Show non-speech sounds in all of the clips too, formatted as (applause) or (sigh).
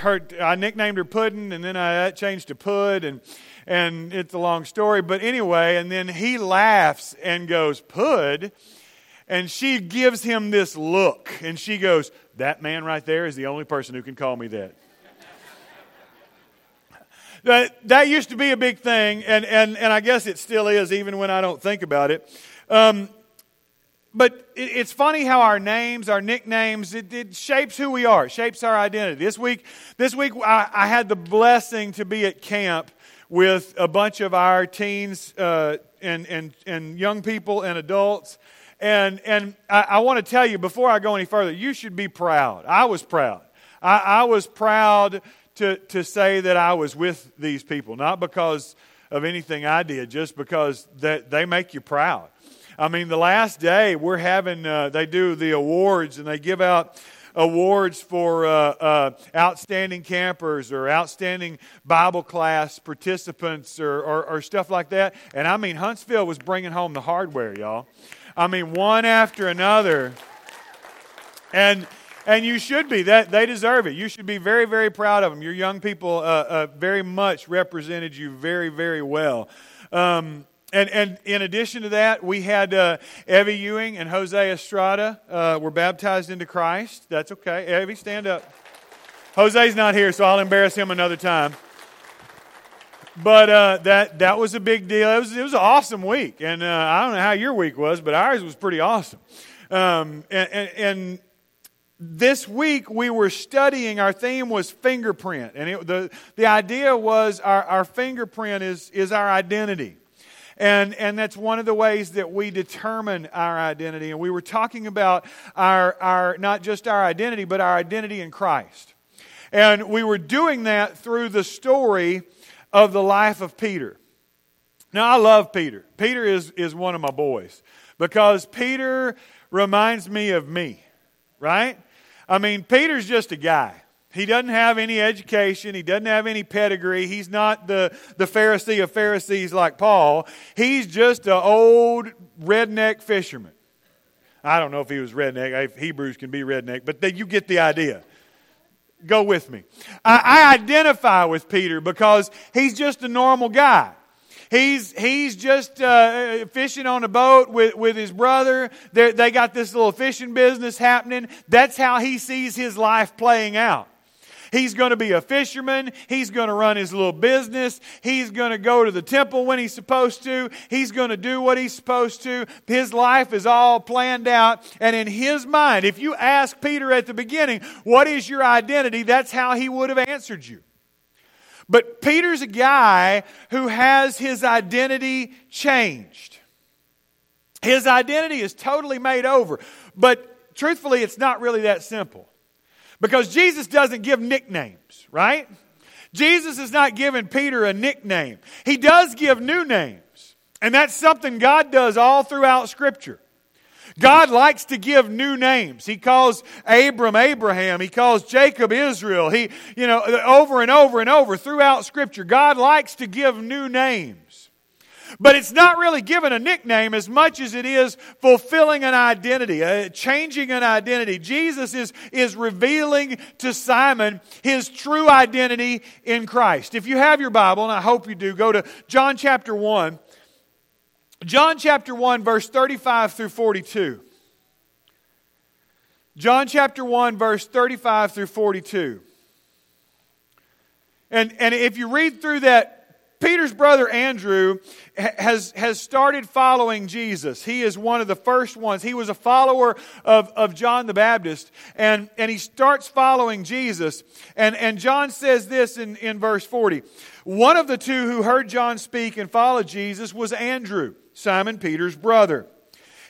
her, I nicknamed her Puddin', and then I changed to Pud, and and it's a long story. But anyway, and then he laughs and goes, Pud. And she gives him this look, and she goes, That man right there is the only person who can call me that. (laughs) that, that used to be a big thing, and, and, and I guess it still is, even when I don't think about it. Um, but it's funny how our names, our nicknames, it, it, shapes who we are, shapes our identity. This week, this week I, I had the blessing to be at camp with a bunch of our teens uh, and, and, and young people and adults. And, and I, I want to tell you, before I go any further, you should be proud. I was proud. I, I was proud to, to say that I was with these people, not because of anything I did, just because that they make you proud. I mean, the last day we're having, uh, they do the awards and they give out awards for uh, uh, outstanding campers or outstanding Bible class participants or, or, or stuff like that. And I mean, Huntsville was bringing home the hardware, y'all. I mean, one after another. And and you should be that they deserve it you should be very very proud of them your young people uh, uh, very much represented you very very well um, and, and in addition to that, we had uh, Evie Ewing and Jose Estrada uh, were baptized into Christ. That's okay. Evie, stand up. Jose's not here, so I'll embarrass him another time. But uh, that, that was a big deal. It was, it was an awesome week. And uh, I don't know how your week was, but ours was pretty awesome. Um, and, and, and this week we were studying, our theme was fingerprint. And it, the, the idea was our, our fingerprint is, is our identity. And, and that's one of the ways that we determine our identity. And we were talking about our, our, not just our identity, but our identity in Christ. And we were doing that through the story of the life of Peter. Now, I love Peter. Peter is, is one of my boys because Peter reminds me of me, right? I mean, Peter's just a guy. He doesn't have any education. He doesn't have any pedigree. He's not the, the Pharisee of Pharisees like Paul. He's just an old redneck fisherman. I don't know if he was redneck. Hebrews can be redneck, but you get the idea. Go with me. I, I identify with Peter because he's just a normal guy. He's, he's just uh, fishing on a boat with, with his brother. They're, they got this little fishing business happening. That's how he sees his life playing out. He's going to be a fisherman. He's going to run his little business. He's going to go to the temple when he's supposed to. He's going to do what he's supposed to. His life is all planned out. And in his mind, if you ask Peter at the beginning, what is your identity? That's how he would have answered you. But Peter's a guy who has his identity changed. His identity is totally made over. But truthfully, it's not really that simple. Because Jesus doesn't give nicknames, right? Jesus is not giving Peter a nickname. He does give new names. And that's something God does all throughout Scripture. God likes to give new names. He calls Abram Abraham. He calls Jacob Israel. He, you know, over and over and over throughout Scripture, God likes to give new names. But it's not really given a nickname as much as it is fulfilling an identity, uh, changing an identity. Jesus is, is revealing to Simon his true identity in Christ. If you have your Bible, and I hope you do, go to John chapter 1. John chapter 1, verse 35 through 42. John chapter 1, verse 35 through 42. And, and if you read through that Peter's brother Andrew has, has started following Jesus. He is one of the first ones. He was a follower of, of John the Baptist, and, and he starts following Jesus. And, and John says this in, in verse 40 One of the two who heard John speak and followed Jesus was Andrew, Simon Peter's brother.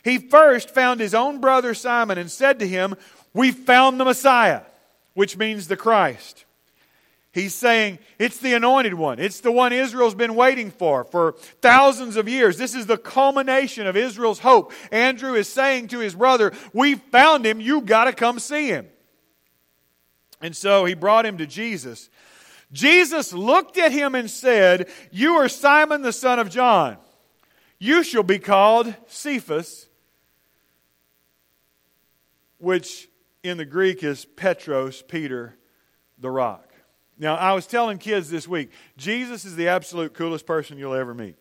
He first found his own brother Simon and said to him, We found the Messiah, which means the Christ. He's saying it's the anointed one. It's the one Israel's been waiting for for thousands of years. This is the culmination of Israel's hope. Andrew is saying to his brother, We found him. You've got to come see him. And so he brought him to Jesus. Jesus looked at him and said, You are Simon the son of John. You shall be called Cephas, which in the Greek is Petros, Peter the rock. Now, I was telling kids this week, Jesus is the absolute coolest person you'll ever meet.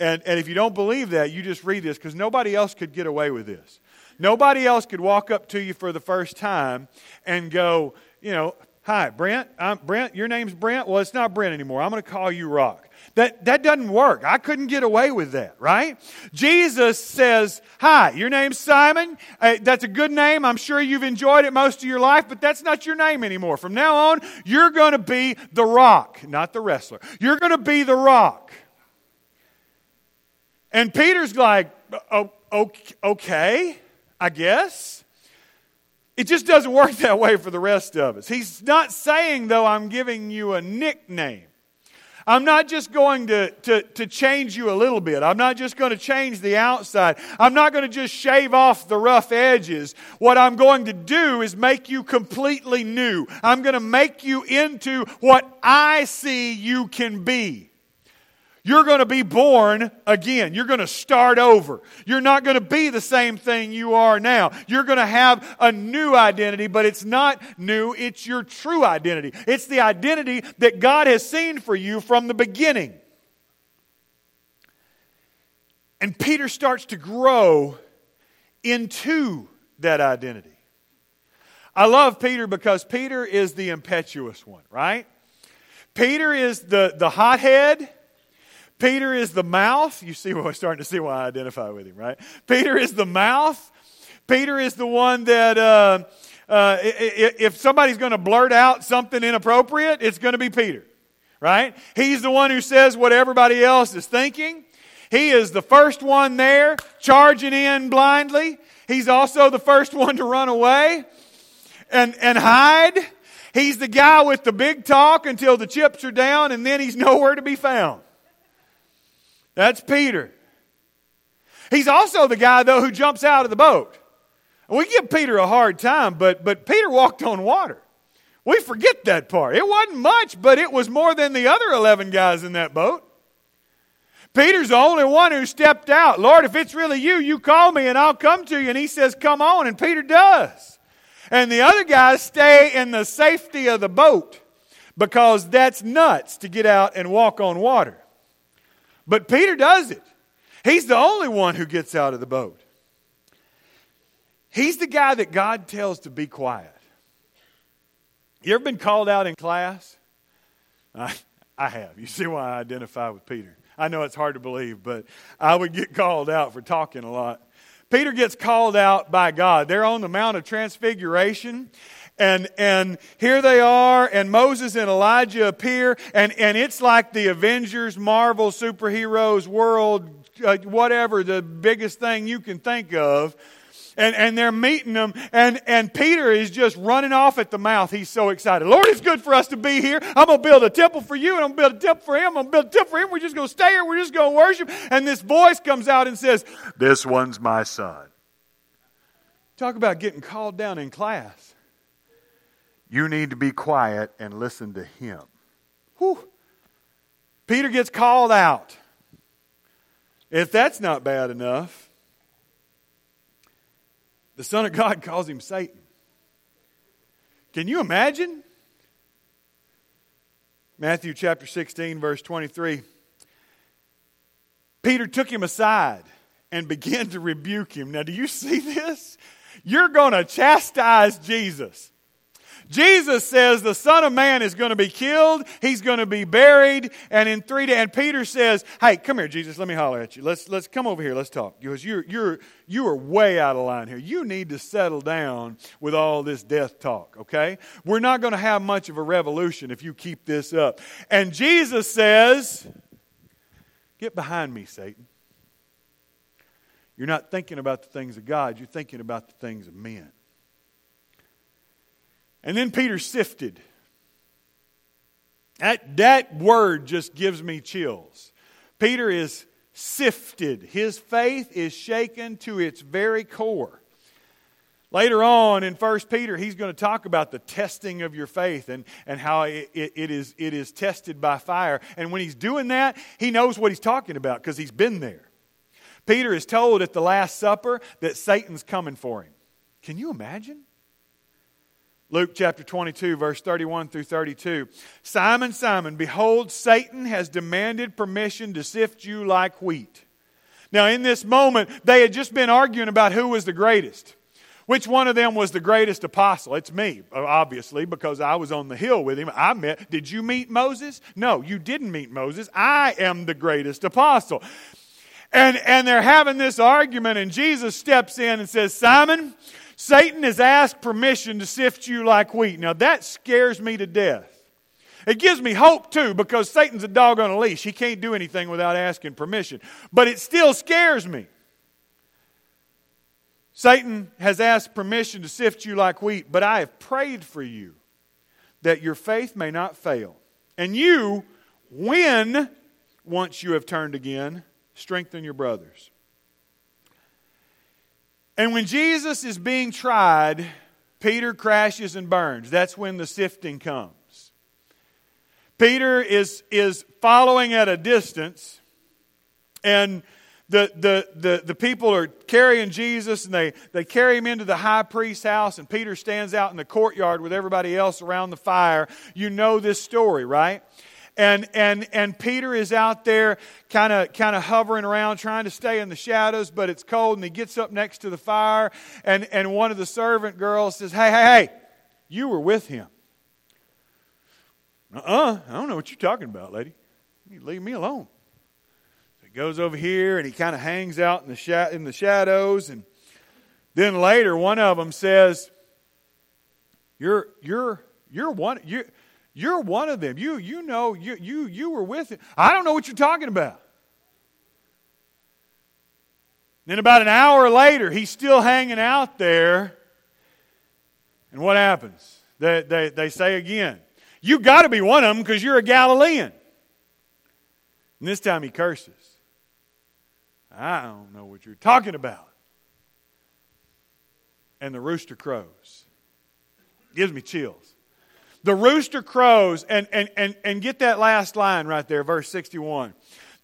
And, and if you don't believe that, you just read this because nobody else could get away with this. Nobody else could walk up to you for the first time and go, you know, hi, Brent. I'm Brent. Your name's Brent. Well, it's not Brent anymore. I'm going to call you Rock. That, that doesn't work. I couldn't get away with that, right? Jesus says, Hi, your name's Simon. Uh, that's a good name. I'm sure you've enjoyed it most of your life, but that's not your name anymore. From now on, you're going to be the rock, not the wrestler. You're going to be the rock. And Peter's like, oh, okay. I guess. It just doesn't work (laughs) that way for the rest of us. He's not saying, though, I'm giving you a nickname. I'm not just going to, to, to change you a little bit. I'm not just going to change the outside. I'm not going to just shave off the rough edges. What I'm going to do is make you completely new. I'm going to make you into what I see you can be. You're going to be born again. You're going to start over. You're not going to be the same thing you are now. You're going to have a new identity, but it's not new, it's your true identity. It's the identity that God has seen for you from the beginning. And Peter starts to grow into that identity. I love Peter because Peter is the impetuous one, right? Peter is the, the hothead. Peter is the mouth. You see, we're starting to see why I identify with him, right? Peter is the mouth. Peter is the one that, uh, uh, if somebody's going to blurt out something inappropriate, it's going to be Peter, right? He's the one who says what everybody else is thinking. He is the first one there, charging in blindly. He's also the first one to run away and, and hide. He's the guy with the big talk until the chips are down, and then he's (laughs) nowhere to be found. That's Peter. He's also the guy, though, who jumps out of the boat. We give Peter a hard time, but, but Peter walked on water. We forget that part. It wasn't much, but it was more than the other 11 guys in that boat. Peter's the only one who stepped out. Lord, if it's really you, you call me and I'll come to you. And he says, Come on. And Peter does. And the other guys stay in the safety of the boat because that's nuts to get out and walk on water. But Peter does it. He's the only one who gets out of the boat. He's the guy that God tells to be quiet. You ever been called out in class? I, I have. You see why I identify with Peter. I know it's hard to believe, but I would get called out for talking a lot. Peter gets called out by God. They're on the Mount of Transfiguration, and and here they are and moses and elijah appear and and it's like the avengers marvel superheroes world uh, whatever the biggest thing you can think of. And, and they're meeting them and, and peter is just running off at the mouth. He's so excited. Lord it's good for us to be here. I'm going to build a temple for you and i'm going to build a temple for him. I'm going to build a temple for him. We're just going to stay here. We're just going to worship. And this voice comes out and says this one's my son. Talk about getting called down in class you need to be quiet and listen to him. Whew. Peter gets called out. If that's not bad enough, the Son of God (laughs) calls him Satan. Can you imagine? Matthew chapter 16, verse 23. Peter took him aside and (laughs) began to rebuke him. Now, do you see this? You're going to chastise Jesus. Jesus says the Son of Man is going to be killed, he's going to be buried, and in three days. And Peter says, Hey, come here, Jesus, let me holler at you. Let's, let's come over here, let's talk. Because you're, you're, you are way out of line here. You need to settle down with all this death talk, okay? We're not going to have much of a revolution if you keep this up. And Jesus says, Get behind me, Satan. You're not thinking about the things of God, you're thinking about the things of men. And then Peter sifted. That, that word just gives me chills. Peter is sifted, his faith is shaken to its very core. Later on in 1 Peter, he's going to talk about the testing of your faith and, and how it, it, it, is, it is tested by fire. And when he's doing that, he knows what he's talking about because he's been there. Peter is told at the Last Supper that Satan's coming for him. Can you imagine? Luke chapter 22, verse 31 through 32. Simon, Simon, behold, Satan has demanded permission to sift you like wheat. Now, in this moment, they had just been arguing about who was the greatest. Which one of them was the greatest apostle? It's me, obviously, because I was on the hill with him. I met, did you meet Moses? No, you didn't meet Moses. I am the greatest apostle. And, and they're having this argument, and Jesus steps in and says, Simon, Satan has asked permission to sift you like wheat. Now that scares me to death. It gives me hope too because Satan's a dog on a leash. He can't do anything without asking permission. But it still scares me. Satan has asked permission to sift you like wheat, but I have prayed for you that your faith may not fail. And you, when once you have turned again, strengthen your brothers. And when Jesus is being tried, Peter crashes and burns. That's when the sifting comes. Peter is, is following at a distance, and the, the, the, the people are carrying Jesus and they, they carry him into the high priest's house, and Peter stands out in the courtyard with everybody else around the fire. You know this story, right? And, and, and Peter is out there kind of kind of hovering around trying to stay in the shadows, but it's cold, and he gets up next to the fire, and, and one of the servant girls says, Hey, hey, hey, you were with him. Uh uh-uh, uh I don't know what you're talking about, lady. You leave me alone so he goes over here and he kind of hangs out in the, sh- in the shadows. And then later, one of them says, You're, you're, you're, one, you're, you're one of them. You, you know, you, you, you were with him. I don't know what you're talking about. Then, about an hour later, he's still hanging out there. And what happens? They, they, they say again, You've got to be one of them because you're a Galilean. And this time he curses. I don't know what you're talking about. And the rooster crows. Gives me chills. The rooster crows, and, and, and, and get that last line right there, verse 61.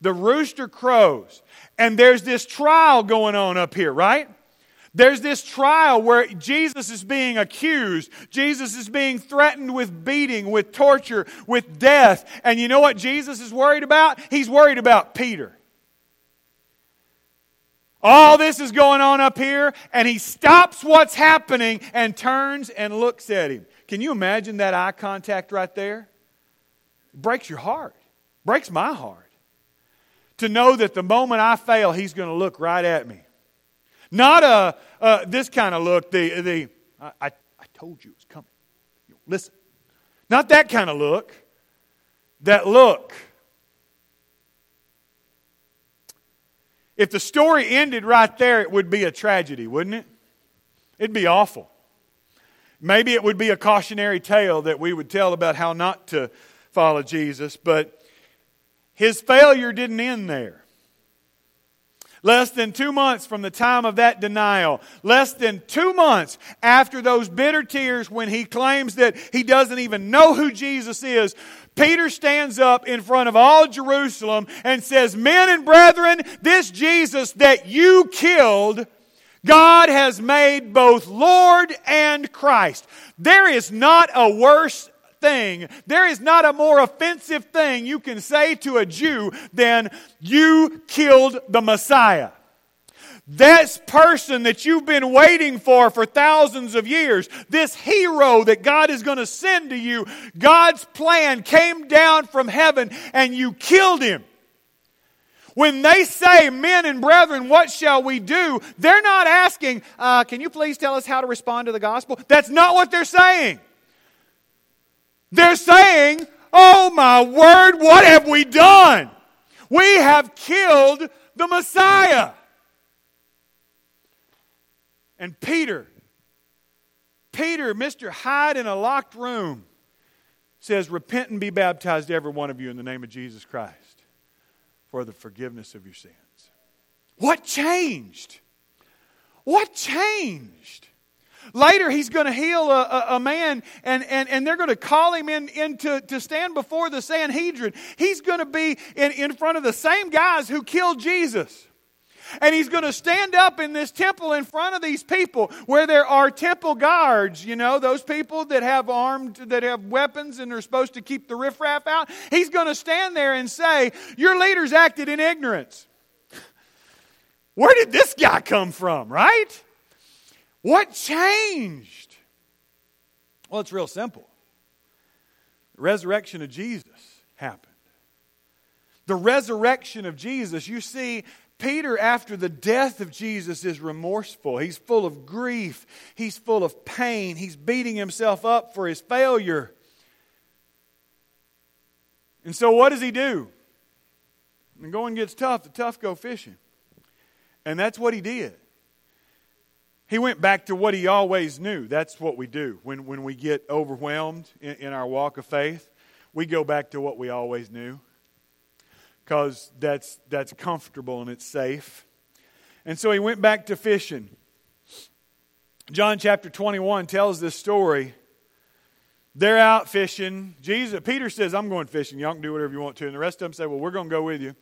The rooster crows, and there's this trial going on up here, right? There's this trial where Jesus is being accused. Jesus is being threatened with beating, with torture, with death. And you know what Jesus is worried about? He's worried about Peter. All this is going on up here, and he stops what's happening and turns and looks at him. Can you imagine that eye contact right there? It breaks your heart, breaks my heart. To know that the moment I fail, he's going to look right at me. Not a, uh, this kind of look, the, the I, I, I told you it was coming. Listen. Not that kind of look. That look If the story ended right there, it would be a tragedy, wouldn't it? It'd be awful. Maybe it would be a cautionary tale that we would tell about how not to follow Jesus, but his failure didn't end there. Less than two months from the time of that denial, less than two months after those bitter tears when he claims that he doesn't even know who Jesus is, Peter stands up in front of all Jerusalem and says, Men and brethren, this Jesus that you killed, God has made both Lord and Christ. There is not a worse thing, there is not a more offensive thing you can say to a Jew than, You killed the Messiah. This person that you've been waiting for for thousands of years, this hero that God is going to send to you, God's plan came down from heaven and you killed him. When they say, men and brethren, what shall we do? They're not asking, uh, can you please tell us how to respond to the gospel? That's not what they're saying. They're saying, oh my word, what have we done? We have killed the Messiah. And Peter, Peter, Mr. Hyde in a locked room, says, Repent and be baptized, every one of you, in the name of Jesus Christ for the forgiveness of your sins. What changed? What changed? Later, he's going to heal a, a, a, man, and, and, and they're going to call him in, in to, to stand before the Sanhedrin. He's going to be in, in front of the same guys who killed Jesus. And he's going to stand up in this temple in front of these people where there are temple guards, you know, those people that have armed, that have weapons and are supposed to keep the riffraff out. He's going to stand there and say, Your leaders acted in ignorance. Where did this guy come from, right? What changed? Well, it's real simple. The resurrection of Jesus happened. The resurrection of Jesus, you see, Peter, after the death of Jesus, is remorseful. He's full of grief. He's full of pain. He's beating himself up for his failure. And so, what does he do? When going gets tough, the tough go fishing. And that's what he did. He went back to what he always knew. That's what we do. When, when we get overwhelmed in, in our walk of faith, we go back to what we always knew because that's, that's comfortable and it's safe. And so he went back to fishing. John chapter 21 tells this story. They're out fishing. Jesus, Peter says, I'm going fishing. Y'all can do whatever you want to. And the rest of them say, Well, we're going to go with you.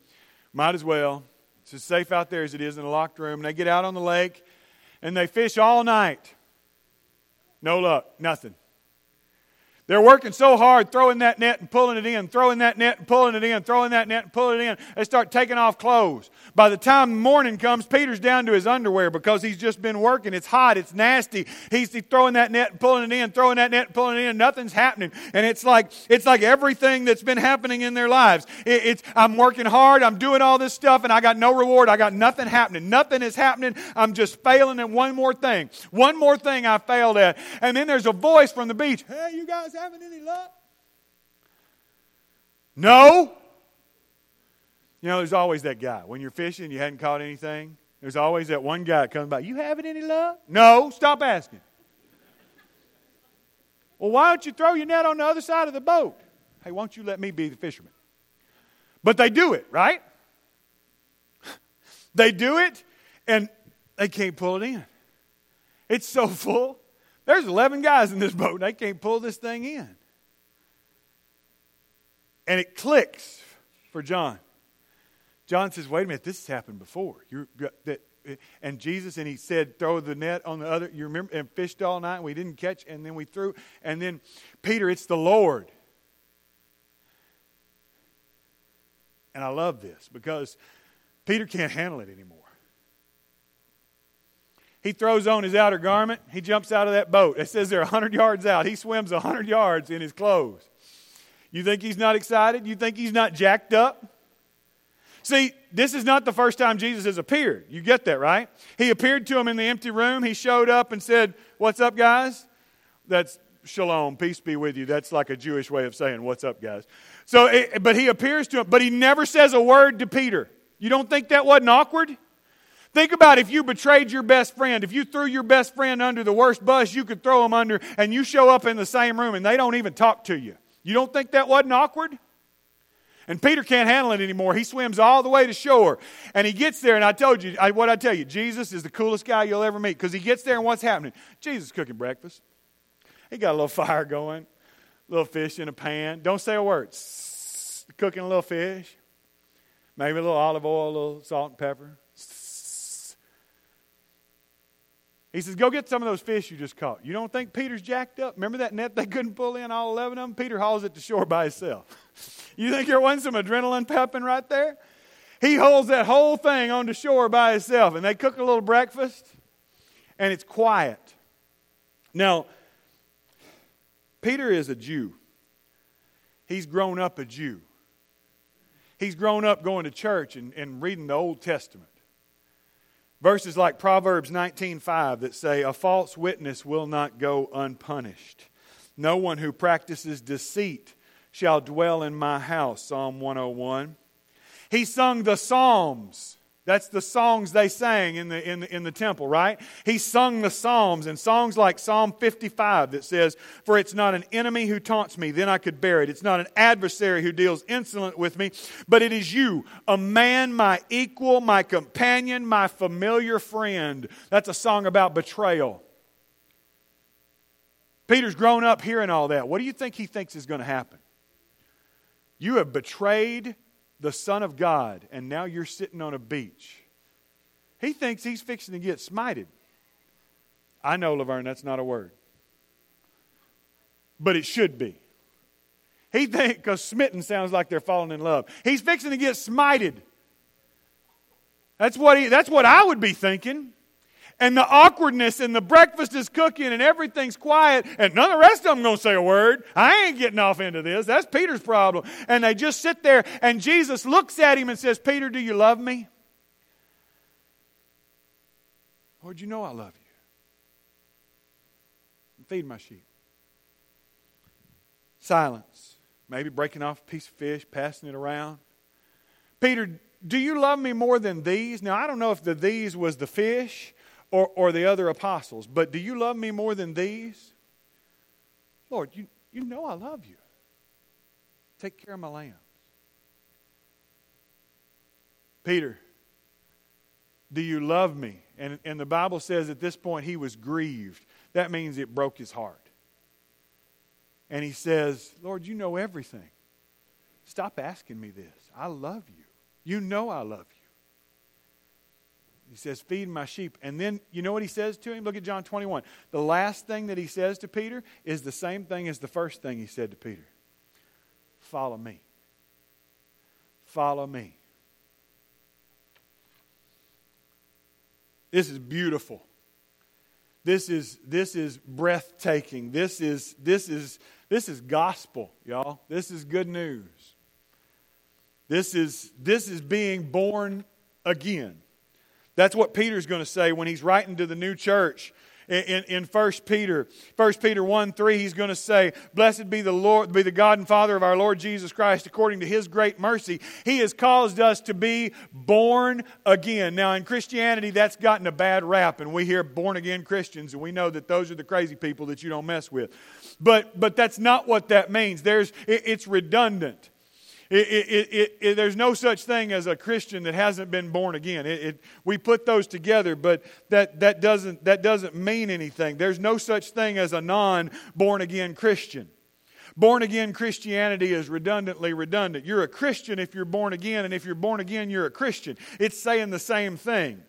Might as well. It's as safe out there as it is in a locked room. And they get out on the lake and they fish all night. No luck, nothing. They're working so hard throwing that net and pulling it in, throwing that net and pulling it in, throwing that net and pulling it in. They start taking off clothes. By the time morning comes, Peter's down to his underwear because he's just been working. It's hot, it's nasty. He's throwing that net and pulling it in, throwing that net and pulling it in. Nothing's happening. And it's like it's like everything that's been happening in their lives. It, it's I'm working hard, I'm doing all this stuff, and I got no reward. I got nothing happening. Nothing is happening. I'm just failing at one more thing. One more thing I failed at. And then there's a voice from the beach. Hey, you guys having any luck? No. You know, there's always that guy. When you're fishing, you hadn't caught anything. There's always that one guy comes by. You having any luck? No. Stop asking. Well, why don't you throw your net on the other side of the boat? Hey, won't you let me be the fisherman? But they do it, right? They do it, and they can't pull it in. It's so full. There's 11 guys in this boat. And they can't pull this thing in. And it clicks for John. John says, wait a minute, this has happened before. You're, that, and Jesus, and he said, throw the net on the other. You remember, and fished all night, and we didn't catch, and then we threw. And then, Peter, it's the Lord. And I love this because Peter can't handle it anymore. He throws on his outer garment. He jumps out of that boat. It says they're 100 yards out. He swims 100 yards in his clothes. You think he's not excited? You think he's not jacked up? See, this is not the first time Jesus has appeared. You get that, right? He appeared to him in the empty room. He showed up and said, What's up, guys? That's shalom, peace be with you. That's like a Jewish way of saying, What's up, guys? So, it, but he appears to him, but he never says a word to Peter. You don't think that wasn't awkward? Think about if you betrayed your best friend, if you threw your best friend under the worst bus you could throw him under, and you show up in the same room and they don't even talk to you. You don't think that wasn't awkward? And Peter can't handle it anymore. He swims all the way to shore. And he gets there, and I told you, I, what I tell you, Jesus is the coolest guy you'll ever meet because he gets there, and what's happening? Jesus cooking breakfast. He got a little (laughs) fire going, little fish in a pan. Don't say a word. Cooking a little fish, maybe a little olive oil, a little salt and pepper. He says, Go get some of those fish you just caught. You don't think Peter's jacked up? Remember that net they couldn't pull in, all 11 of them? Peter hauls it to shore by himself. (laughs) you think there wasn't some adrenaline pumping right there? He holds that whole thing onto shore by himself, and they cook a little breakfast, and it's quiet. Now, Peter is a Jew. He's grown up a Jew. He's grown up going to church and, and reading the Old Testament. Verses like Proverbs 19:5 that say a false witness will not go unpunished. No one who practices deceit shall dwell in my house. Psalm 101. He sung the Psalms that's the songs they sang in the, in, the, in the temple, right? He sung the Psalms and songs like Psalm 55 that says, For it's not an enemy who taunts me, then I could bear it. It's not an adversary who deals insolent with me, but it is you, a man, my equal, my companion, my familiar friend. That's a song about betrayal. Peter's grown up hearing all that. What do you think he thinks is going to happen? You have betrayed the Son of God, and now you're sitting on a beach. He thinks he's fixing to get smited. I know, Laverne, that's not a word. But it should be. He thinks, because smitten sounds like they're falling in love. He's fixing to get smited. That's what, he, that's what I would be thinking. And the awkwardness, and the breakfast is cooking, and everything's quiet, and none of the rest of them going to say a word. I ain't getting off into this. That's Peter's problem. And they just sit there, and Jesus looks at him and says, Peter, do you love me? Lord, you know I love you. Feed my sheep. Silence. Maybe breaking off a piece of fish, passing it around. Peter, do you love me more than these? Now, I don't know if the these was the fish or, or the other apostles, but do you love me more than these? Lord, you, you know I love you. Take care of my lambs. Peter, do you love me? And, and the Bible says at this point he was grieved. That means it broke his heart. And he says, Lord, you know everything. Stop asking me this. I love you. You know I love you. He says, Feed my sheep. And then, you know what he says to him? Look at John 21. The last thing that he says to Peter is the same thing as the first thing he said to Peter Follow me. Follow me. This is beautiful. This is, this is breathtaking. This is, this, is, this is gospel, y'all. This is good news. This is, this is being born again. That's what Peter's going to say when he's writing to the new church in, in 1 Peter. 1 Peter 1 3, he's going to say, Blessed be the Lord, be the God and Father of our Lord Jesus Christ, according to his great mercy. He has caused us to be born again. Now, in Christianity, that's gotten a bad rap, and we hear born again Christians, and we know that those are the crazy people that you don't mess with. But, but that's not what that means. There's, it, it's redundant. It, it, it, there's no such thing as a Christian that hasn't been born again. we put those together, but that, that, doesn't, that doesn't mean anything. There's no such thing as a non born again Christian. Born again Christianity is redundantly redundant. You're a Christian if you're born again, and if you're born again, you're a Christian. It's saying the same thing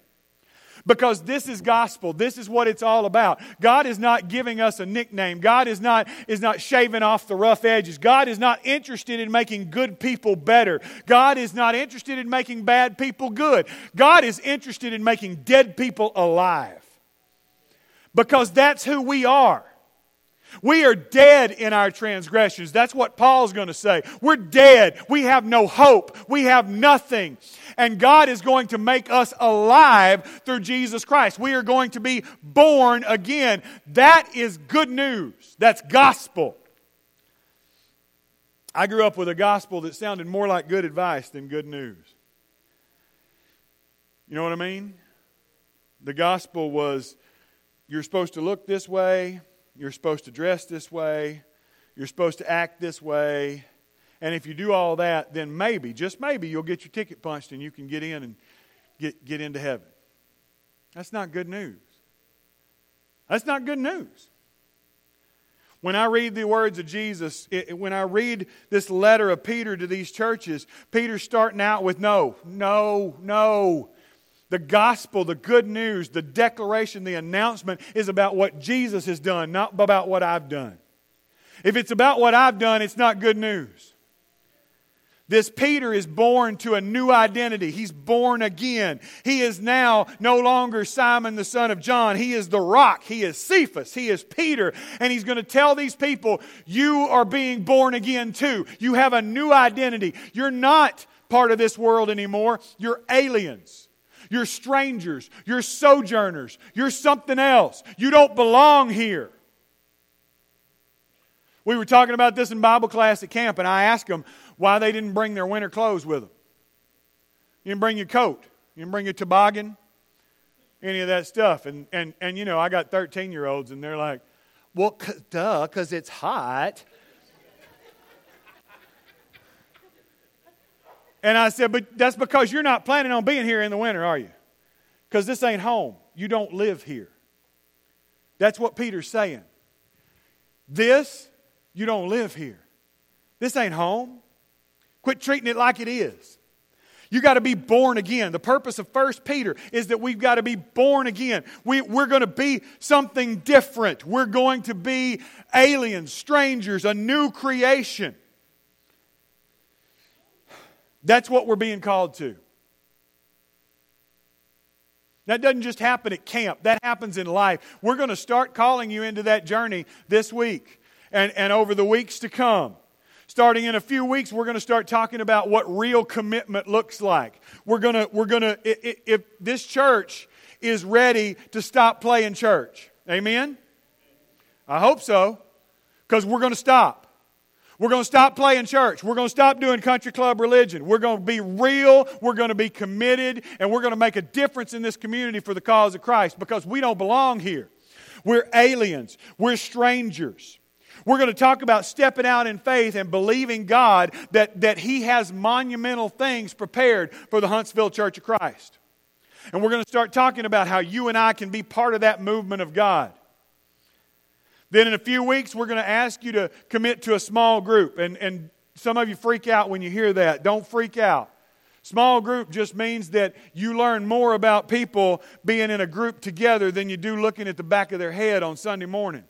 because this is gospel. This is what it's all about. God is not giving us a nickname. God is not, is not shaving off the rough edges. God is not interested in making good people better. God is not interested in making bad people good. God is interested in making dead people alive because that's who we are. We are dead in our transgressions. That's what Paul's going to say. We're dead. We have no hope. We have nothing. And God is going to make us alive through Jesus Christ. We are going to be born again. That is good news. That's gospel. I grew up with a gospel that sounded more like good advice than good news. You know what I mean? The gospel was you're supposed to look this way, you're supposed to dress this way. You're supposed to act this way. And if you do all that, then maybe, just maybe, you'll get your ticket punched and you can get in and get, get into heaven. That's not good news. That's not good news. When I read the words of Jesus, it, when I read this letter of Peter to these churches, Peter's starting out with no, no, no. The gospel, the good news, the declaration, the announcement is about what Jesus has done, not about what I've done. If it's about what I've done, it's not good news. This Peter is born to a new identity. He's born again. He is now no longer Simon the son of John. He is the rock. He is Cephas. He is Peter. And he's going to tell these people, You are being born again too. You have a new identity. You're not part of this world anymore. You're aliens. You're strangers. You're sojourners. You're something else. You don't belong here. We were talking about this in Bible class at camp, and I asked them why they didn't bring their winter clothes with them. You didn't bring your coat. You didn't bring your toboggan, any of that stuff. And, and, and you know, I got 13 year olds, and they're like, well, duh, because it's hot. And I said, But that's because you're not planning on being here in the winter, are you? Because this ain't home. You don't live here. That's what Peter's saying. This, you don't live here. This ain't home. Quit treating it like it is. You got to be born again. The purpose of First Peter is that we've got to be born again. We, we're going to be something different. We're going to be aliens, strangers, a new creation. That's what we're being called to. That doesn't just happen at camp, that happens in life. We're going to start calling you into that journey this week and, and over the weeks to come. Starting in a few weeks, we're going to start talking about what real commitment looks like. We're going to, we're going to, if this church is ready to stop playing church, amen? I hope so, because we're going to stop. We're going to stop playing church. We're going to stop doing country club religion. We're going to be real. We're going to be committed. And we're going to make a difference in this community for the cause of Christ because we don't belong here. We're aliens. We're strangers. We're going to talk about stepping out in faith and believing God that, that He has monumental things prepared for the Huntsville Church of Christ. And we're going to start talking about how you and I can be part of that movement of God. Then in a few weeks, we're going to ask you to commit to a small group. And, and some of you freak out when you hear that. Don't freak out. Small group just means that you learn more about people being in a group together than you do looking at the back of their head on Sunday morning.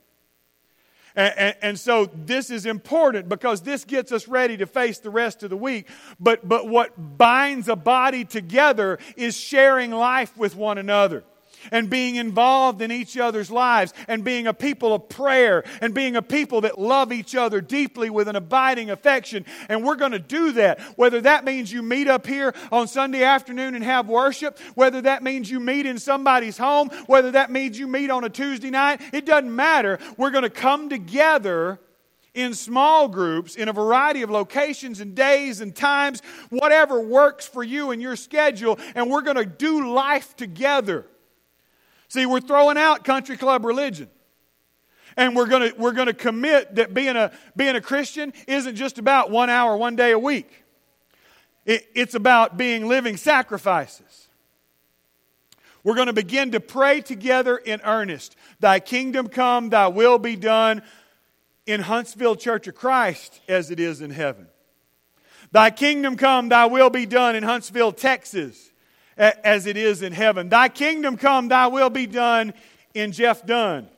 And, and, and, so this is important because this gets us ready to face the rest of the week. But, but what binds a body together is sharing life with one another and being involved in each other's lives and being a people of prayer and being a people that love each other deeply with an abiding affection. And we're going to do that. Whether that means you meet up here on Sunday afternoon and have worship, whether that means you meet in somebody's home, whether that means you meet on a Tuesday night, it doesn't matter. We're going to come together in small groups in a variety of locations and days and times, whatever works for you and your schedule, and we're going to do life together. See, we're throwing out country club religion. And we're going we're gonna commit that being a, being a Christian isn't just about one hour, one day a week. It, it's about being living sacrifices. We're going to begin to pray together in earnest. Thy kingdom come, thy will be done in Huntsville Church of Christ as it is in heaven. Thy kingdom come, thy will be done in Huntsville, Texas as it is in heaven. Thy kingdom come, thy will be done in Jeff Dunn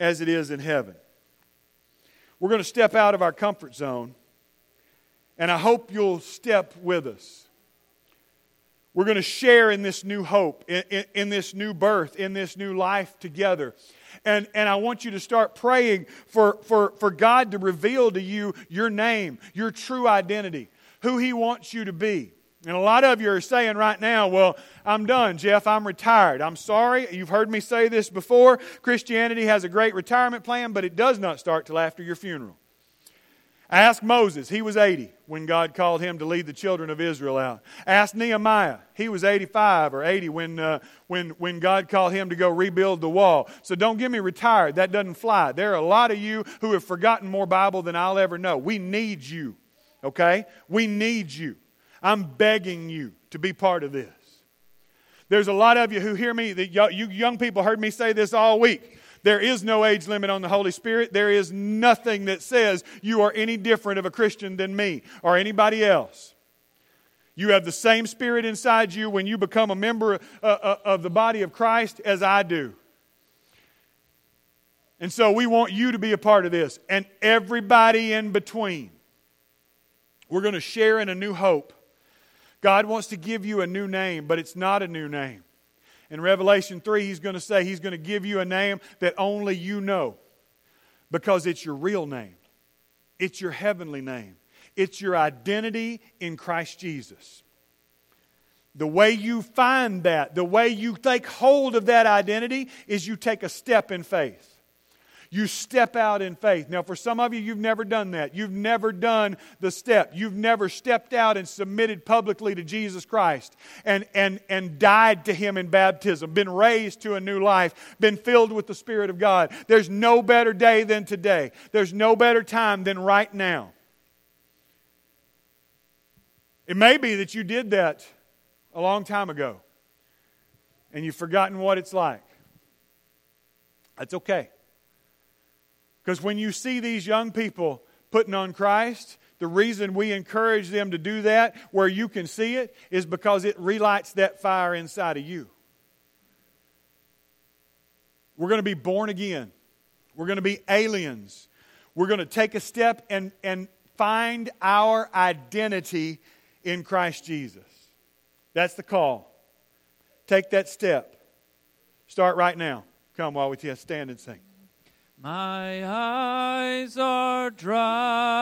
as it is in heaven. We're going to step out of our comfort zone, and I hope you'll step with us. We're going to share in this new hope, in, in, in, this new birth, in this new life together. And, and I want you to start praying for, for, for God to reveal to you your name, your true identity, who He wants you to be. And a lot of you are saying right now, well, I'm done, Jeff. I'm retired. I'm sorry. You've heard me say this before. Christianity has a great retirement plan, but it does not start till after your funeral. Ask Moses. He was 80 when God called him to lead the children of Israel out. Ask Nehemiah. He was 85 or 80 when, uh, when, when God called him to go rebuild the wall. So don't give me retired. That doesn't fly. There are a lot of you who have forgotten more Bible than I'll ever know. We need you, okay? We need you. I'm begging you to be part of this. There's a lot of you who hear me, that you young people heard me say this all week. There is no age limit on the Holy Spirit. There is nothing that says you are any different of a Christian than me or anybody else. You have the same spirit inside you when you become a member uh, uh, of the body of Christ as I do. And so we want you to be a part of this and everybody in between. We're going to share in a new hope. God wants to give you a new name, but it's not a new name. In Revelation 3, he's going to say he's going to give you a name that only you know because it's your real name, it's your heavenly name, it's your identity in Christ Jesus. The way you find that, the way you take hold of that identity, is you take a step in faith you step out in faith. Now, for some of you, you've never done that. You've never done the step. You've never stepped out and submitted publicly to Jesus Christ and, and, and died to Him in baptism, been raised to a new life, been filled with the Spirit of God. There's no better day than today. There's no better time than right now. It may be that you did that a long time ago and you've forgotten what it's like. That's okay. Because when you see these young people putting on Christ, the reason we encourage them to do that where you can see it is because it relights that fire inside of you. We're going to be born again. We're going to be aliens. We're going to take a step and, and find our identity in Christ Jesus. That's the call. Take that step. Start right now. Come while we stand and sing. My eyes are dry.